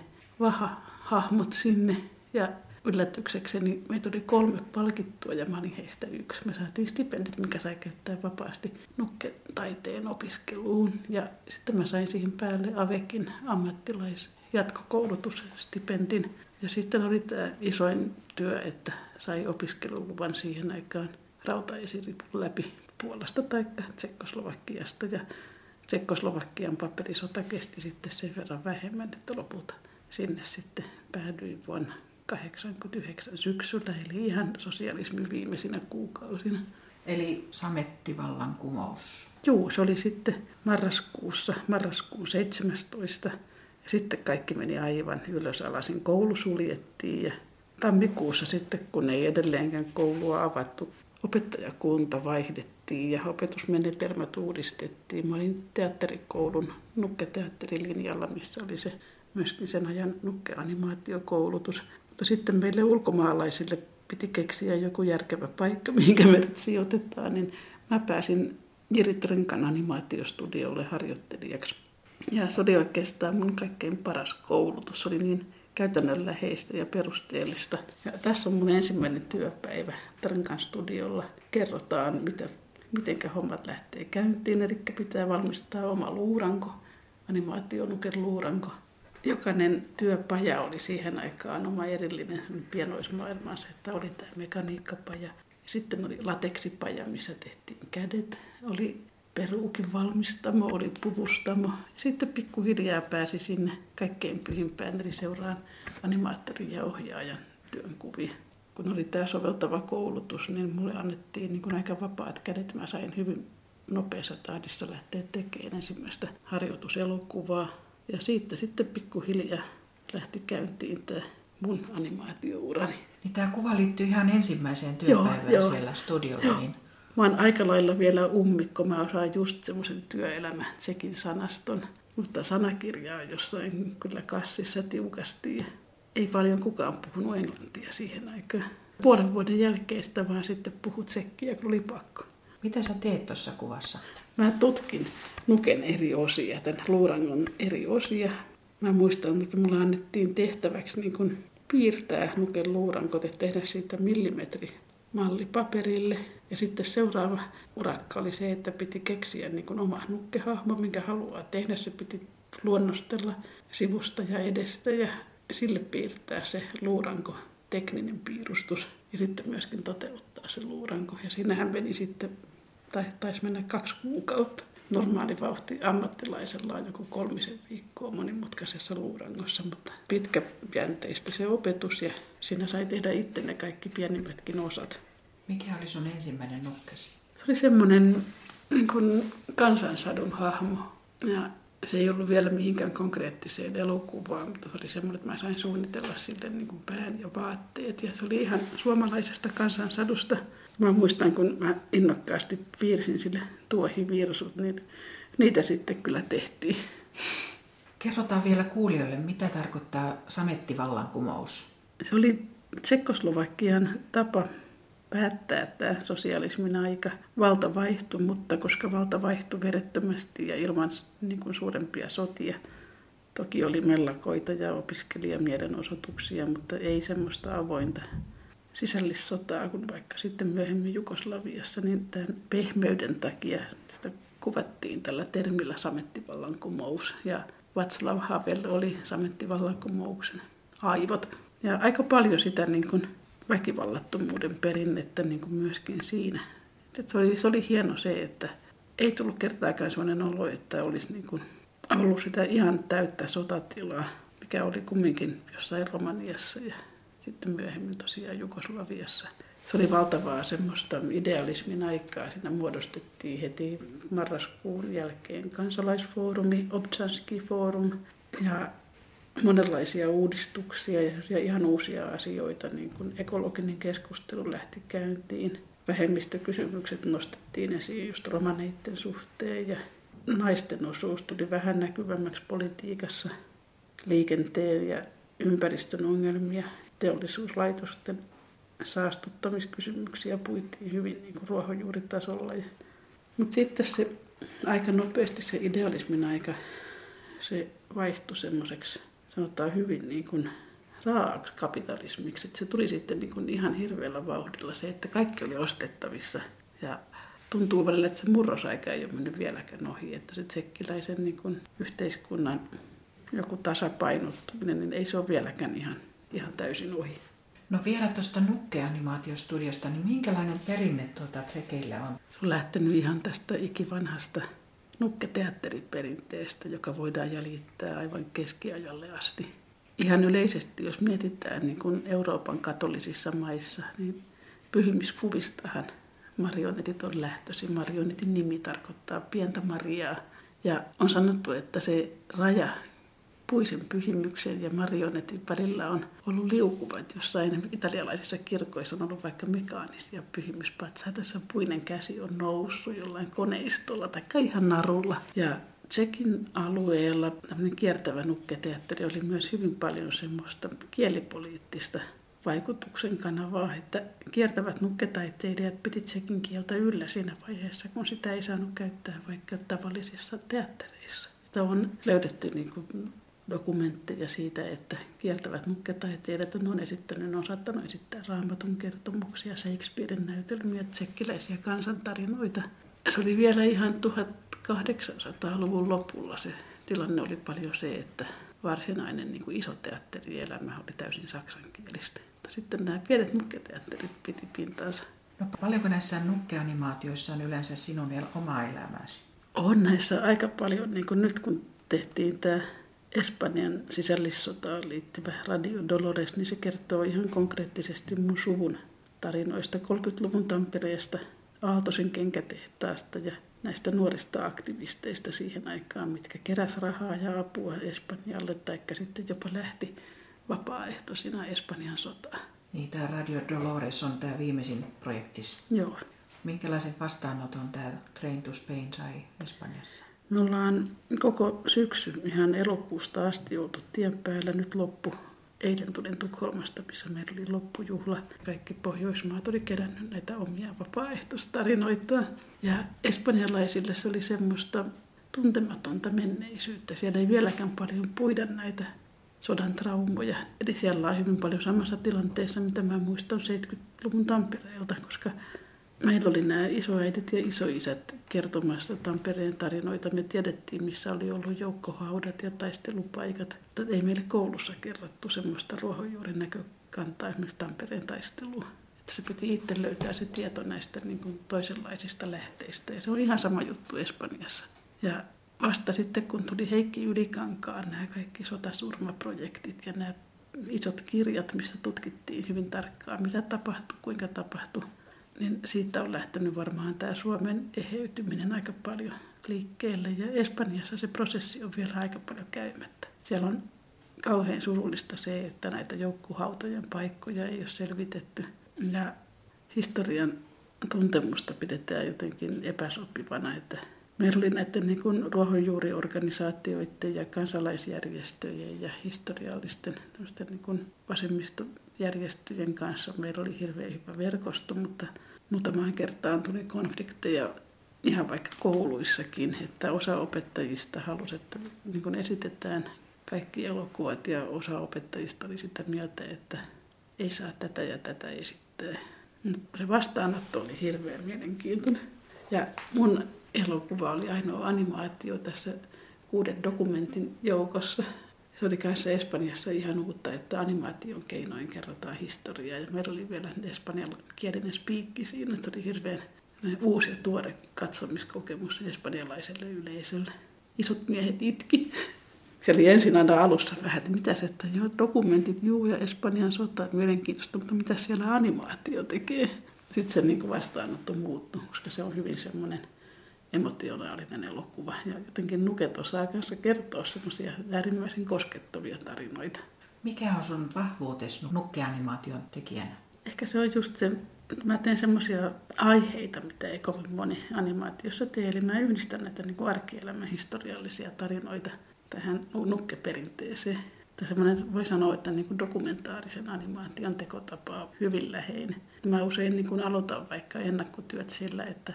vaha-hahmot sinne ja yllätyksekseni meitä oli kolme palkittua ja mä olin heistä yksi. Me saatiin stipendit, mikä sai käyttää vapaasti nukketaiteen opiskeluun. Ja sitten mä sain siihen päälle Avekin ammattilais jatkokoulutusstipendin. Ja sitten oli tämä isoin työ, että sai opiskeluluvan siihen aikaan rautaesiripun läpi Puolasta tai Tsekkoslovakiasta. Ja Tsekkoslovakian paperisota kesti sitten sen verran vähemmän, että lopulta sinne sitten päädyin vuonna 89 syksyllä, eli ihan sosialismin viimeisinä kuukausina. Eli samettivallankumous. Joo, se oli sitten marraskuussa, marraskuun 17. Ja sitten kaikki meni aivan ylös alasin. Koulu suljettiin ja tammikuussa sitten, kun ei edelleenkään koulua avattu, opettajakunta vaihdettiin ja opetusmenetelmät uudistettiin. Mä olin teatterikoulun nukketeatterilinjalla, missä oli se myöskin sen ajan nukkeanimaatiokoulutus. Mutta sitten meille ulkomaalaisille piti keksiä joku järkevä paikka, [laughs] mihinkä meidät sijoitetaan, niin mä pääsin Jiri Trinkan animaatiostudiolle harjoittelijaksi. Ja se oli oikeastaan mun kaikkein paras koulutus. Se oli niin käytännönläheistä ja perusteellista. Ja tässä on mun ensimmäinen työpäivä Trinkan studiolla. Kerrotaan, mitä, miten hommat lähtee käyntiin. Eli pitää valmistaa oma luuranko, animaationuken luuranko jokainen työpaja oli siihen aikaan oma erillinen pienoismaailmansa, että oli tämä mekaniikkapaja. Sitten oli lateksipaja, missä tehtiin kädet. Oli peruukin valmistamo, oli puvustamo. Sitten pikkuhiljaa pääsi sinne kaikkein pyhimpään, eli seuraan animaattorin ja ohjaajan työnkuvia. Kun oli tämä soveltava koulutus, niin mulle annettiin niin aika vapaat kädet. Mä sain hyvin nopeassa tahdissa lähteä tekemään ensimmäistä harjoituselokuvaa ja siitä sitten pikkuhiljaa lähti käyntiin tämä mun animaatiourani. Niin tämä kuva liittyy ihan ensimmäiseen työpäivään joo, siellä studiolla. Joo. Niin... Mä oon aika lailla vielä ummikko. Mä osaan just semmoisen työelämä tsekin sanaston. Mutta sanakirjaa jossain kyllä kassissa tiukasti. Ja ei paljon kukaan puhunut englantia siihen aikaan. Puolen vuoden jälkeen sitä vaan sitten puhut tsekkiä, kun oli pakko. Mitä sä teet tuossa kuvassa? Mä tutkin Nuken eri osia, tämän luurangon eri osia. Mä muistan, että mulla annettiin tehtäväksi niin kun piirtää Nuken luurankot ja tehdä siitä millimetri malli paperille. Ja sitten seuraava urakka oli se, että piti keksiä niin kuin oma nukkehahmo, minkä haluaa tehdä. Se piti luonnostella sivusta ja edestä ja sille piirtää se luuranko, tekninen piirustus ja sitten myöskin toteuttaa se luuranko. Ja siinähän meni sitten tai taisi mennä kaksi kuukautta. Normaali vauhti ammattilaisella on joku kolmisen viikkoa monimutkaisessa luurangossa, mutta pitkäjänteistä se opetus ja siinä sai tehdä itse ne kaikki pienimmätkin osat. Mikä oli sun ensimmäinen nukkesi? Se oli semmoinen niin kuin kansansadun hahmo. Ja se ei ollut vielä mihinkään konkreettiseen elokuvaan, mutta se oli semmoinen, että mä sain suunnitella sille niin kuin pään ja vaatteet. Ja se oli ihan suomalaisesta kansansadusta Mä muistan, kun mä innokkaasti piirsin sille tuohivirsut, niin niitä sitten kyllä tehtiin. Kerrotaan vielä kuulijoille, mitä tarkoittaa samettivallankumous. Se oli Tsekkoslovakian tapa päättää tämä sosialismin aika. Valta vaihtui, mutta koska valta vaihtui verettömästi ja ilman niin kuin suurempia sotia, toki oli mellakoita ja opiskelijamielenosoituksia, mutta ei semmoista avointa sisällissotaa kuin vaikka sitten myöhemmin Jugoslaviassa, niin tämän pehmeyden takia sitä kuvattiin tällä termillä samettivallankumous. Ja Václav Havel oli samettivallankumouksen aivot. Ja aika paljon sitä niin kuin väkivallattomuuden perinnettä niin kuin myöskin siinä. Et se, oli, se oli hieno se, että ei tullut kertaakaan sellainen olo, että olisi niin kuin ollut sitä ihan täyttä sotatilaa, mikä oli kumminkin jossain Romaniassa ja sitten myöhemmin tosiaan Jugoslaviassa. Se oli valtavaa semmoista idealismin aikaa. Siinä muodostettiin heti marraskuun jälkeen kansalaisfoorumi, Obchanski Forum ja monenlaisia uudistuksia ja ihan uusia asioita, niin kuin ekologinen keskustelu lähti käyntiin. vähemmistökysymykset nostettiin esiin just romaneiden suhteen ja naisten osuus tuli vähän näkyvämmäksi politiikassa, liikenteen ja ympäristön ongelmia, teollisuuslaitosten saastuttamiskysymyksiä puitiin hyvin niin kuin ruohonjuuritasolla. Mutta sitten se aika nopeasti se idealismin aika, se vaihtui semmoiseksi, sanotaan hyvin niin kuin raaaksi kapitalismiksi. Että se tuli sitten niin kuin ihan hirveällä vauhdilla se, että kaikki oli ostettavissa. Ja tuntuu välillä, että se murrosaika ei ole mennyt vieläkään ohi. Että se tsekkiläisen niin kuin yhteiskunnan joku tasapainottuminen, niin ei se ole vieläkään ihan, ihan täysin ohi. No vielä tuosta nukkeanimaatiostudiosta, niin minkälainen perinne tuota Tsekeillä on? Se on lähtenyt ihan tästä ikivanhasta nukketeatteriperinteestä, joka voidaan jäljittää aivan keskiajalle asti. Ihan yleisesti, jos mietitään niin kuin Euroopan katolisissa maissa, niin pyhimyskuvistahan marionetit on lähtösi. Marionetin nimi tarkoittaa pientä Mariaa. Ja on sanottu, että se raja puisen pyhimyksen ja marionetin välillä on ollut liukuvat. Jossain italialaisissa kirkoissa on ollut vaikka mekaanisia pyhimyspatsaita, tässä puinen käsi on noussut jollain koneistolla tai ihan narulla. Ja Tsekin alueella tämmöinen kiertävä nukketeatteri oli myös hyvin paljon semmoista kielipoliittista vaikutuksen kanavaa, että kiertävät nukketaiteilijat piti tsekin kieltä yllä siinä vaiheessa, kun sitä ei saanut käyttää vaikka tavallisissa teattereissa. Että on löydetty niin kuin dokumentteja siitä, että kiertävät nukketaiteilijat on esittänyt, on saattanut esittää raamatun kertomuksia, Shakespearen näytelmiä, tsekkiläisiä kansantarinoita. Se oli vielä ihan 1800-luvun lopulla se tilanne oli paljon se, että varsinainen niin kuin iso teatterielämä oli täysin saksankielistä. Sitten nämä pienet nukketeatterit piti pintaansa. No, paljonko näissä nukkeanimaatioissa on yleensä sinun oma elämäsi? On näissä aika paljon, niin kuin nyt kun tehtiin tämä Espanjan sisällissotaan liittyvä Radio Dolores, niin se kertoo ihan konkreettisesti mun suvun tarinoista 30-luvun Tampereesta, Aaltosen kenkätehtaasta ja näistä nuorista aktivisteista siihen aikaan, mitkä keräs rahaa ja apua Espanjalle, tai sitten jopa lähti vapaaehtoisina Espanjan sotaan. Niin, tämä Radio Dolores on tämä viimeisin projektis. Joo. Minkälaisen vastaanoton tämä Train to Spain sai Espanjassa? Me ollaan koko syksy ihan elokuusta asti oltu tien päällä. Nyt loppu. Eilen tulin Tukholmasta, missä meillä oli loppujuhla. Kaikki Pohjoismaat oli kerännyt näitä omia vapaaehtoistarinoita. Ja espanjalaisille se oli semmoista tuntematonta menneisyyttä. Siellä ei vieläkään paljon puida näitä sodan traumoja. Eli siellä on hyvin paljon samassa tilanteessa, mitä mä muistan 70-luvun Tampereelta, koska meillä oli nämä isoäidit ja isoisät kertomassa Tampereen tarinoita. Me tiedettiin, missä oli ollut joukkohaudat ja taistelupaikat. Ei meille koulussa kerrottu semmoista ruohonjuuren näkökantaa esimerkiksi Tampereen taistelua. Että se piti itse löytää se tieto näistä niin kuin toisenlaisista lähteistä. Ja se on ihan sama juttu Espanjassa. Ja vasta sitten, kun tuli Heikki Ylikankaan nämä kaikki sotasurmaprojektit ja nämä isot kirjat, missä tutkittiin hyvin tarkkaan, mitä tapahtui, kuinka tapahtui, niin siitä on lähtenyt varmaan tämä Suomen eheytyminen aika paljon liikkeelle. Ja Espanjassa se prosessi on vielä aika paljon käymättä. Siellä on kauhean surullista se, että näitä joukkuhautojen paikkoja ei ole selvitetty. Ja historian tuntemusta pidetään jotenkin epäsopivana, että Meillä oli näiden niin kuin ruohonjuuriorganisaatioiden ja kansalaisjärjestöjen ja historiallisten niin kuin vasemmistojärjestöjen kanssa meillä oli hirveän hyvä verkosto, mutta muutamaan kertaan tuli konflikteja ihan vaikka kouluissakin, että osa opettajista halusi, että niin kuin esitetään kaikki elokuvat ja osa opettajista oli sitä mieltä, että ei saa tätä ja tätä esittää. Se vastaanotto oli hirveän mielenkiintoinen. Ja mun elokuva oli ainoa animaatio tässä kuuden dokumentin joukossa. Se oli kanssa Espanjassa ihan uutta, että animaation keinoin kerrotaan historiaa. Ja meillä oli vielä espanjankielinen spiikki siinä. Se oli hirveän uusi ja tuore katsomiskokemus espanjalaiselle yleisölle. Isot miehet itki. Se oli ensin aina alussa vähän, että mitä se, että joo, dokumentit, juu ja Espanjan sota, mielenkiintoista, mutta mitä siellä animaatio tekee. Sitten se niin vastaanotto muuttui, koska se on hyvin semmoinen – emotionaalinen elokuva. Ja jotenkin Nuket osaa kanssa kertoa semmoisia äärimmäisen koskettavia tarinoita. Mikä on sun vahvuutesi nukkeanimaation tekijänä? Ehkä se on just se mä teen semmoisia aiheita, mitä ei kovin moni animaatiossa tee. Eli mä yhdistän näitä niin arkielämän historiallisia tarinoita tähän nukkeperinteeseen. Tai semmoinen, voi sanoa, että niin kuin dokumentaarisen animaation tekotapa on hyvin läheinen. Mä usein niin kuin aloitan vaikka ennakkotyöt sillä, että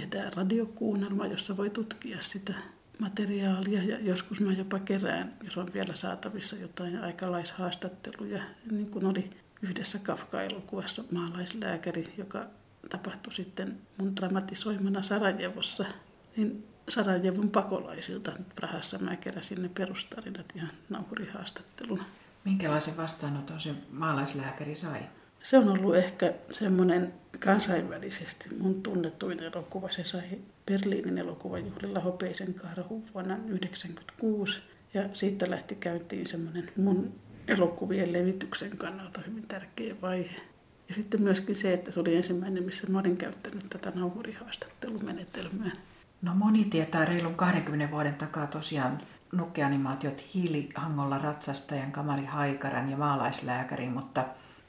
tehdään radiokuunnelma, jossa voi tutkia sitä materiaalia ja joskus mä jopa kerään, jos on vielä saatavissa jotain aikalaishaastatteluja, niin kuin oli yhdessä Kafka-elokuvassa maalaislääkäri, joka tapahtui sitten mun dramatisoimana Sarajevossa, niin Sarajevon pakolaisilta Prahassa mä keräsin ne perustarinat ihan nauhurihaastatteluna. Minkälaisen vastaanoton se maalaislääkäri sai? Se on ollut ehkä semmoinen kansainvälisesti mun tunnetuin elokuva. Se sai Berliinin elokuvajuhlilla hopeisen karhun vuonna 1996. Ja siitä lähti käyntiin semmoinen mun elokuvien levityksen kannalta hyvin tärkeä vaihe. Ja sitten myöskin se, että se oli ensimmäinen, missä mä olin käyttänyt tätä nauhurihaastattelumenetelmää. No moni tietää reilun 20 vuoden takaa tosiaan nukkeanimaatiot Hiilihangolla ratsastajan, Kamari Haikaran ja maalaislääkärin, mutta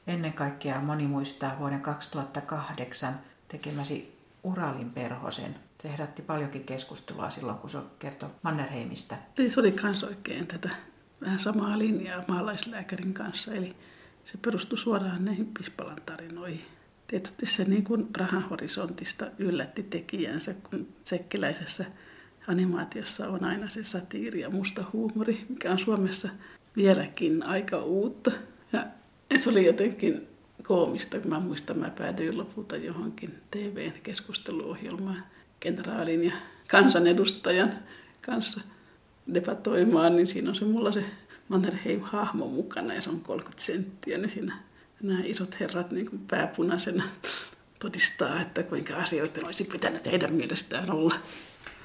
ennen kaikkea moni muistaa vuoden 2008 tekemäsi Uralin perhosen. Se herätti paljonkin keskustelua silloin, kun se kertoi Mannerheimistä. Se oli myös oikein tätä vähän samaa linjaa maalaislääkärin kanssa, eli se perustui suoraan näihin Pispalan tarinoihin. Tietysti se niin kuin Prahan horisontista yllätti tekijänsä, kun tsekkiläisessä animaatiossa on aina se satiiri ja musta huumori, mikä on Suomessa vieläkin aika uutta. Ja se oli jotenkin koomista, kun mä muistan, mä päädyin lopulta johonkin TV-keskusteluohjelmaan kenraalin ja kansanedustajan kanssa debatoimaan, niin siinä on se mulla se Mannerheim-hahmo mukana ja se on 30 senttiä, niin siinä nämä isot herrat niin kuin pääpunaisena todistaa, että kuinka asioiden olisi pitänyt heidän mielestään olla.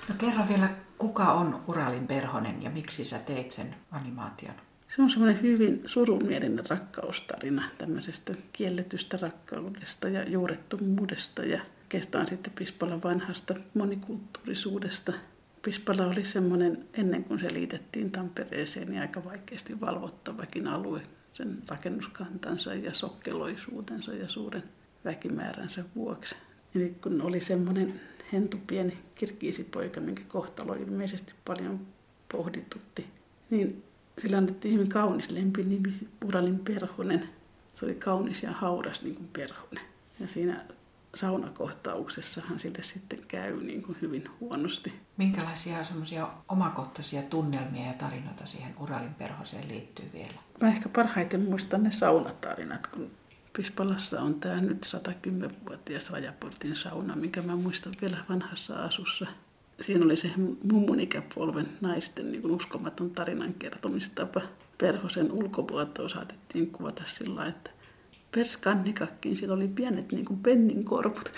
No kerro vielä, kuka on Uralin Perhonen ja miksi sä teit sen animaation? Se on semmoinen hyvin surumielinen rakkaustarina tämmöisestä kielletystä rakkaudesta ja juurettomuudesta ja kestaan sitten Pispalan vanhasta monikulttuurisuudesta. Pispala oli semmoinen, ennen kuin se liitettiin Tampereeseen, niin aika vaikeasti valvottavakin alue sen rakennuskantansa ja sokkeloisuutensa ja suuren väkimääränsä vuoksi. Eli kun oli semmoinen hentu pieni kirkiisipoika, minkä kohtalo ilmeisesti paljon pohditutti, niin sillä annettiin hyvin kaunis lempinimi Puralin Perhonen. Se oli kaunis ja hauras niin kuin perhonen. Ja siinä saunakohtauksessahan sille sitten käy niin kuin hyvin huonosti. Minkälaisia semmoisia omakohtaisia tunnelmia ja tarinoita siihen Uralin perhoseen liittyy vielä? Mä ehkä parhaiten muistan ne saunatarinat, kun Pispalassa on tämä nyt 110-vuotias Rajaportin sauna, minkä mä muistan vielä vanhassa asussa. Siinä oli se mummun ikäpolven naisten niin kuin uskomaton tarinan kertomistapa. Perhosen ulkopuolta saatettiin kuvata sillä että perskannikakkiin sillä oli pienet niin kuin pennin korput.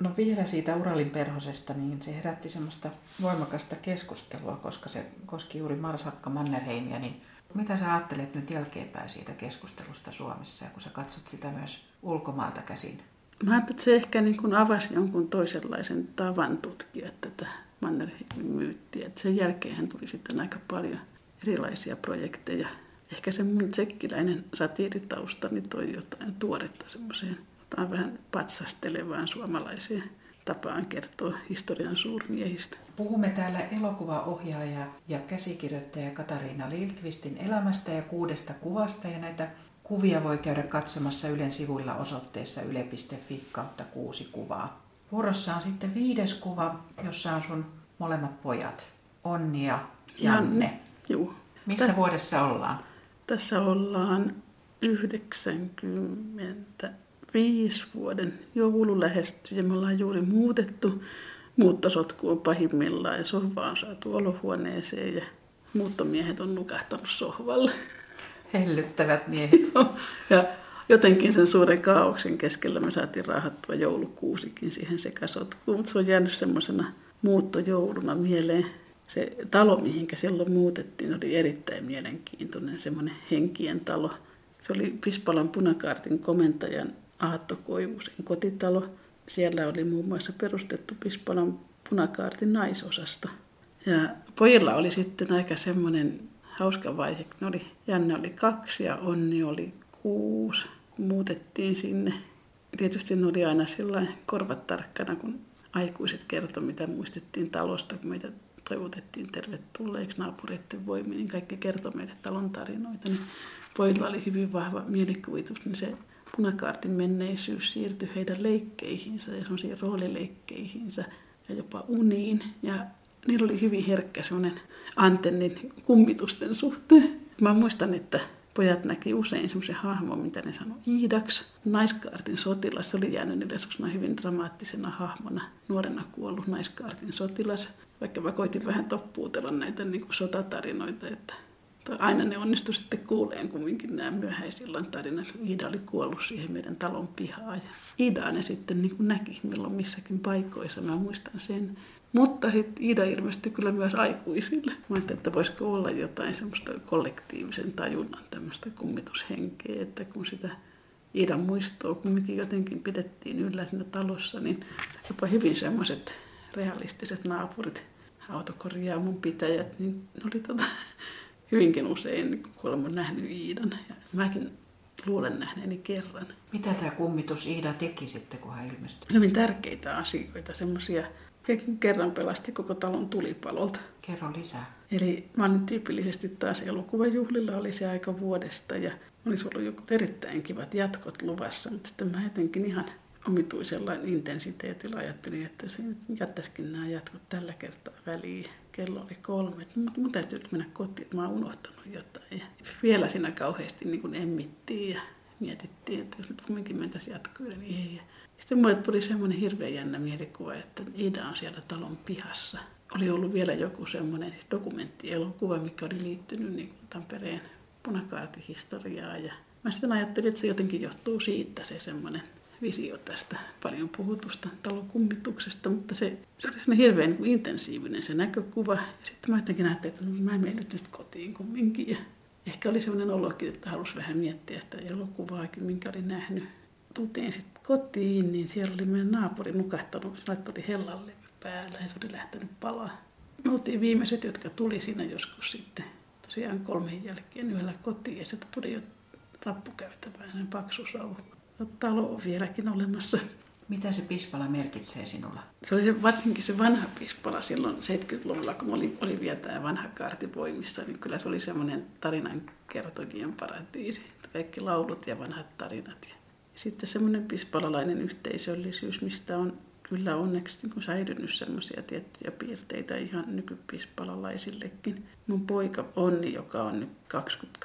No vielä siitä Uralin perhosesta, niin se herätti semmoista voimakasta keskustelua, koska se koski juuri Marsakka Mannerheimia, niin mitä sä ajattelet nyt jälkeenpäin siitä keskustelusta Suomessa, kun sä katsot sitä myös ulkomaalta käsin? Mä ajattelin, että se ehkä niin kuin avasi jonkun toisenlaisen tavan tutkia tätä Mannerheimin myyttiä. Että sen jälkeen tuli sitten aika paljon erilaisia projekteja. Ehkä se mun tsekkiläinen satiiritaustani toi jotain tuoretta semmoiseen jotain vähän patsastelevaan suomalaiseen tapaan kertoa historian suurmiehistä. Puhumme täällä elokuvaohjaaja ja käsikirjoittaja Katariina Lilkvistin elämästä ja kuudesta kuvasta ja näitä kuvia voi käydä katsomassa Ylen sivuilla osoitteessa yle.fi kautta kuusi kuvaa. Vuorossa on sitten viides kuva, jossa on sun molemmat pojat, Onni ja Janne. Janne. Juu. Missä Täs, vuodessa ollaan? Tässä ollaan 90 viisi vuoden joulu lähestyy ja me ollaan juuri muutettu. Muuttosotku on pahimmillaan ja sohva on saatu olohuoneeseen ja muuttomiehet on nukahtanut sohvalle. Hellyttävät miehet. [laughs] ja jotenkin sen suuren kaauksen keskellä me saatiin raahattua joulukuusikin siihen sekasotkuun, mutta se on jäänyt semmoisena muuttojouluna mieleen. Se talo, mihinkä silloin muutettiin, oli erittäin mielenkiintoinen, semmoinen henkien talo. Se oli Pispalan punakaartin komentajan Aatto Koivusen kotitalo. Siellä oli muun muassa perustettu Pispalan punakaartin naisosasto. Ja pojilla oli sitten aika semmoinen hauska vaihe. Ne oli, Janne oli kaksi ja Onni oli kuusi. Muutettiin sinne. tietysti ne oli aina sillä korvat tarkkana, kun aikuiset kertoi, mitä muistettiin talosta, kun meitä toivotettiin tervetulleeksi naapureiden voimiin, niin kaikki kertoi meille talon tarinoita. Niin pojilla oli hyvin vahva mielikuvitus, niin se punakaartin menneisyys siirtyi heidän leikkeihinsä ja semmoisiin roolileikkeihinsä ja jopa uniin. Ja niillä oli hyvin herkkä semmoinen antennin kummitusten suhteen. Mä muistan, että pojat näki usein semmoisen hahmon, mitä ne sanoi Iidaksi. Naiskaartin sotilas, oli jäänyt niille hyvin dramaattisena hahmona. Nuorena kuollut naiskaartin sotilas. Vaikka mä koitin vähän toppuutella näitä niin kuin sotatarinoita, että aina ne onnistu sitten kuuleen kumminkin nämä myöhäisillan tarinat. Iida oli kuollut siihen meidän talon pihaan. Ja Iidaa ne sitten niin kuin näki milloin missäkin paikoissa, mä muistan sen. Mutta sitten Ida ilmestyi kyllä myös aikuisille. Mä ajattelin, että voisiko olla jotain semmoista kollektiivisen tajunnan tämmöistä kummitushenkeä, että kun sitä Iidan muistoa kumminkin jotenkin pidettiin yllä siinä talossa, niin jopa hyvin semmoiset realistiset naapurit, autokorjaamun pitäjät, niin ne oli tota, [laughs] hyvinkin usein kuulemma nähnyt Iidan. Ja mäkin luulen nähneeni kerran. Mitä tämä kummitus Iida teki sitten, kun hän ilmestyi? Hyvin tärkeitä asioita, semmoisia kerran pelasti koko talon tulipalolta. Kerro lisää. Eli mä olin tyypillisesti taas elokuvajuhlilla, oli se aika vuodesta ja olisi ollut joku erittäin kivat jatkot luvassa, mutta sitten mä jotenkin ihan omituisella intensiteetillä ajattelin, että se jättäisikin nämä jatkot tällä kertaa väliin. Kello oli kolme, mutta mun täytyy nyt mennä kotiin, että mä oon unohtanut jotain. Ja vielä siinä kauheasti niin kuin emmittiin ja mietittiin, että jos nyt kumminkin mentäisiin jatkoille, niin ei. Sitten mulle tuli semmoinen hirveän jännä mielikuva, että Ida on siellä talon pihassa. Oli ollut vielä joku semmoinen dokumenttielokuva, mikä oli liittynyt niin Tampereen punakaartihistoriaan. Ja mä sitten ajattelin, että se jotenkin johtuu siitä se semmoinen visio tästä paljon puhutusta talokummituksesta, mutta se, se oli semmoinen hirveän niin intensiivinen se näkökuva. Ja sitten mä jotenkin ajattelin, että no, mä menen nyt, nyt kotiin kumminkin. Ja ehkä oli semmoinen olokin, että halusi vähän miettiä sitä elokuvaakin, minkä oli nähnyt tultiin sitten kotiin, niin siellä oli meidän naapuri nukahtanut, se oli hellallevy päällä ja se oli lähtenyt palaa. Me oltiin viimeiset, jotka tuli siinä joskus sitten tosiaan kolmen jälkeen yhdellä kotiin ja sieltä tuli jo tappukäytävä, paksu savu. Talo on vieläkin olemassa. Mitä se pispala merkitsee sinulla? Se oli se, varsinkin se vanha pispala silloin 70-luvulla, kun oli, oli vielä tämä vanha kaarti voimissa, niin kyllä se oli semmoinen tarinan kertojien paratiisi. Kaikki laulut ja vanhat tarinat. Ja sitten semmoinen pispalalainen yhteisöllisyys, mistä on kyllä onneksi niin kuin säilynyt semmoisia tiettyjä piirteitä ihan nykypispalalaisillekin. Mun poika Onni, joka on nyt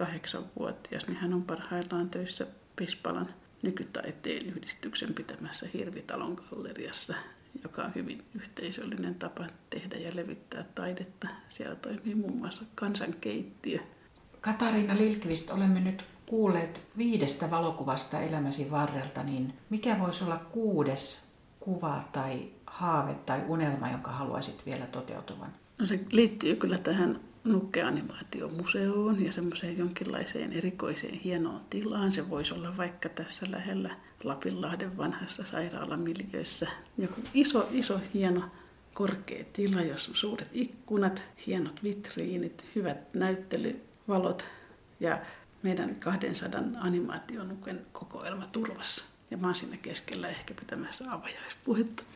28-vuotias, niin hän on parhaillaan töissä Pispalan nykytaiteen yhdistyksen pitämässä Hirvitalon galleriassa, joka on hyvin yhteisöllinen tapa tehdä ja levittää taidetta. Siellä toimii muun muassa kansankeittiö. Katariina Lilkvist, olemme nyt kuulleet viidestä valokuvasta elämäsi varrelta, niin mikä voisi olla kuudes kuva tai haave tai unelma, jonka haluaisit vielä toteutuvan? No se liittyy kyllä tähän nukkeanimaatiomuseoon ja semmoiseen jonkinlaiseen erikoiseen hienoon tilaan. Se voisi olla vaikka tässä lähellä Lapinlahden vanhassa sairaalamiljöissä joku iso, iso, hieno korkea tila, jossa on suuret ikkunat, hienot vitriinit, hyvät näyttelyvalot ja meidän 200 animaationuken kokoelma turvassa. Ja mä oon siinä keskellä ehkä pitämässä avajaispuhetta.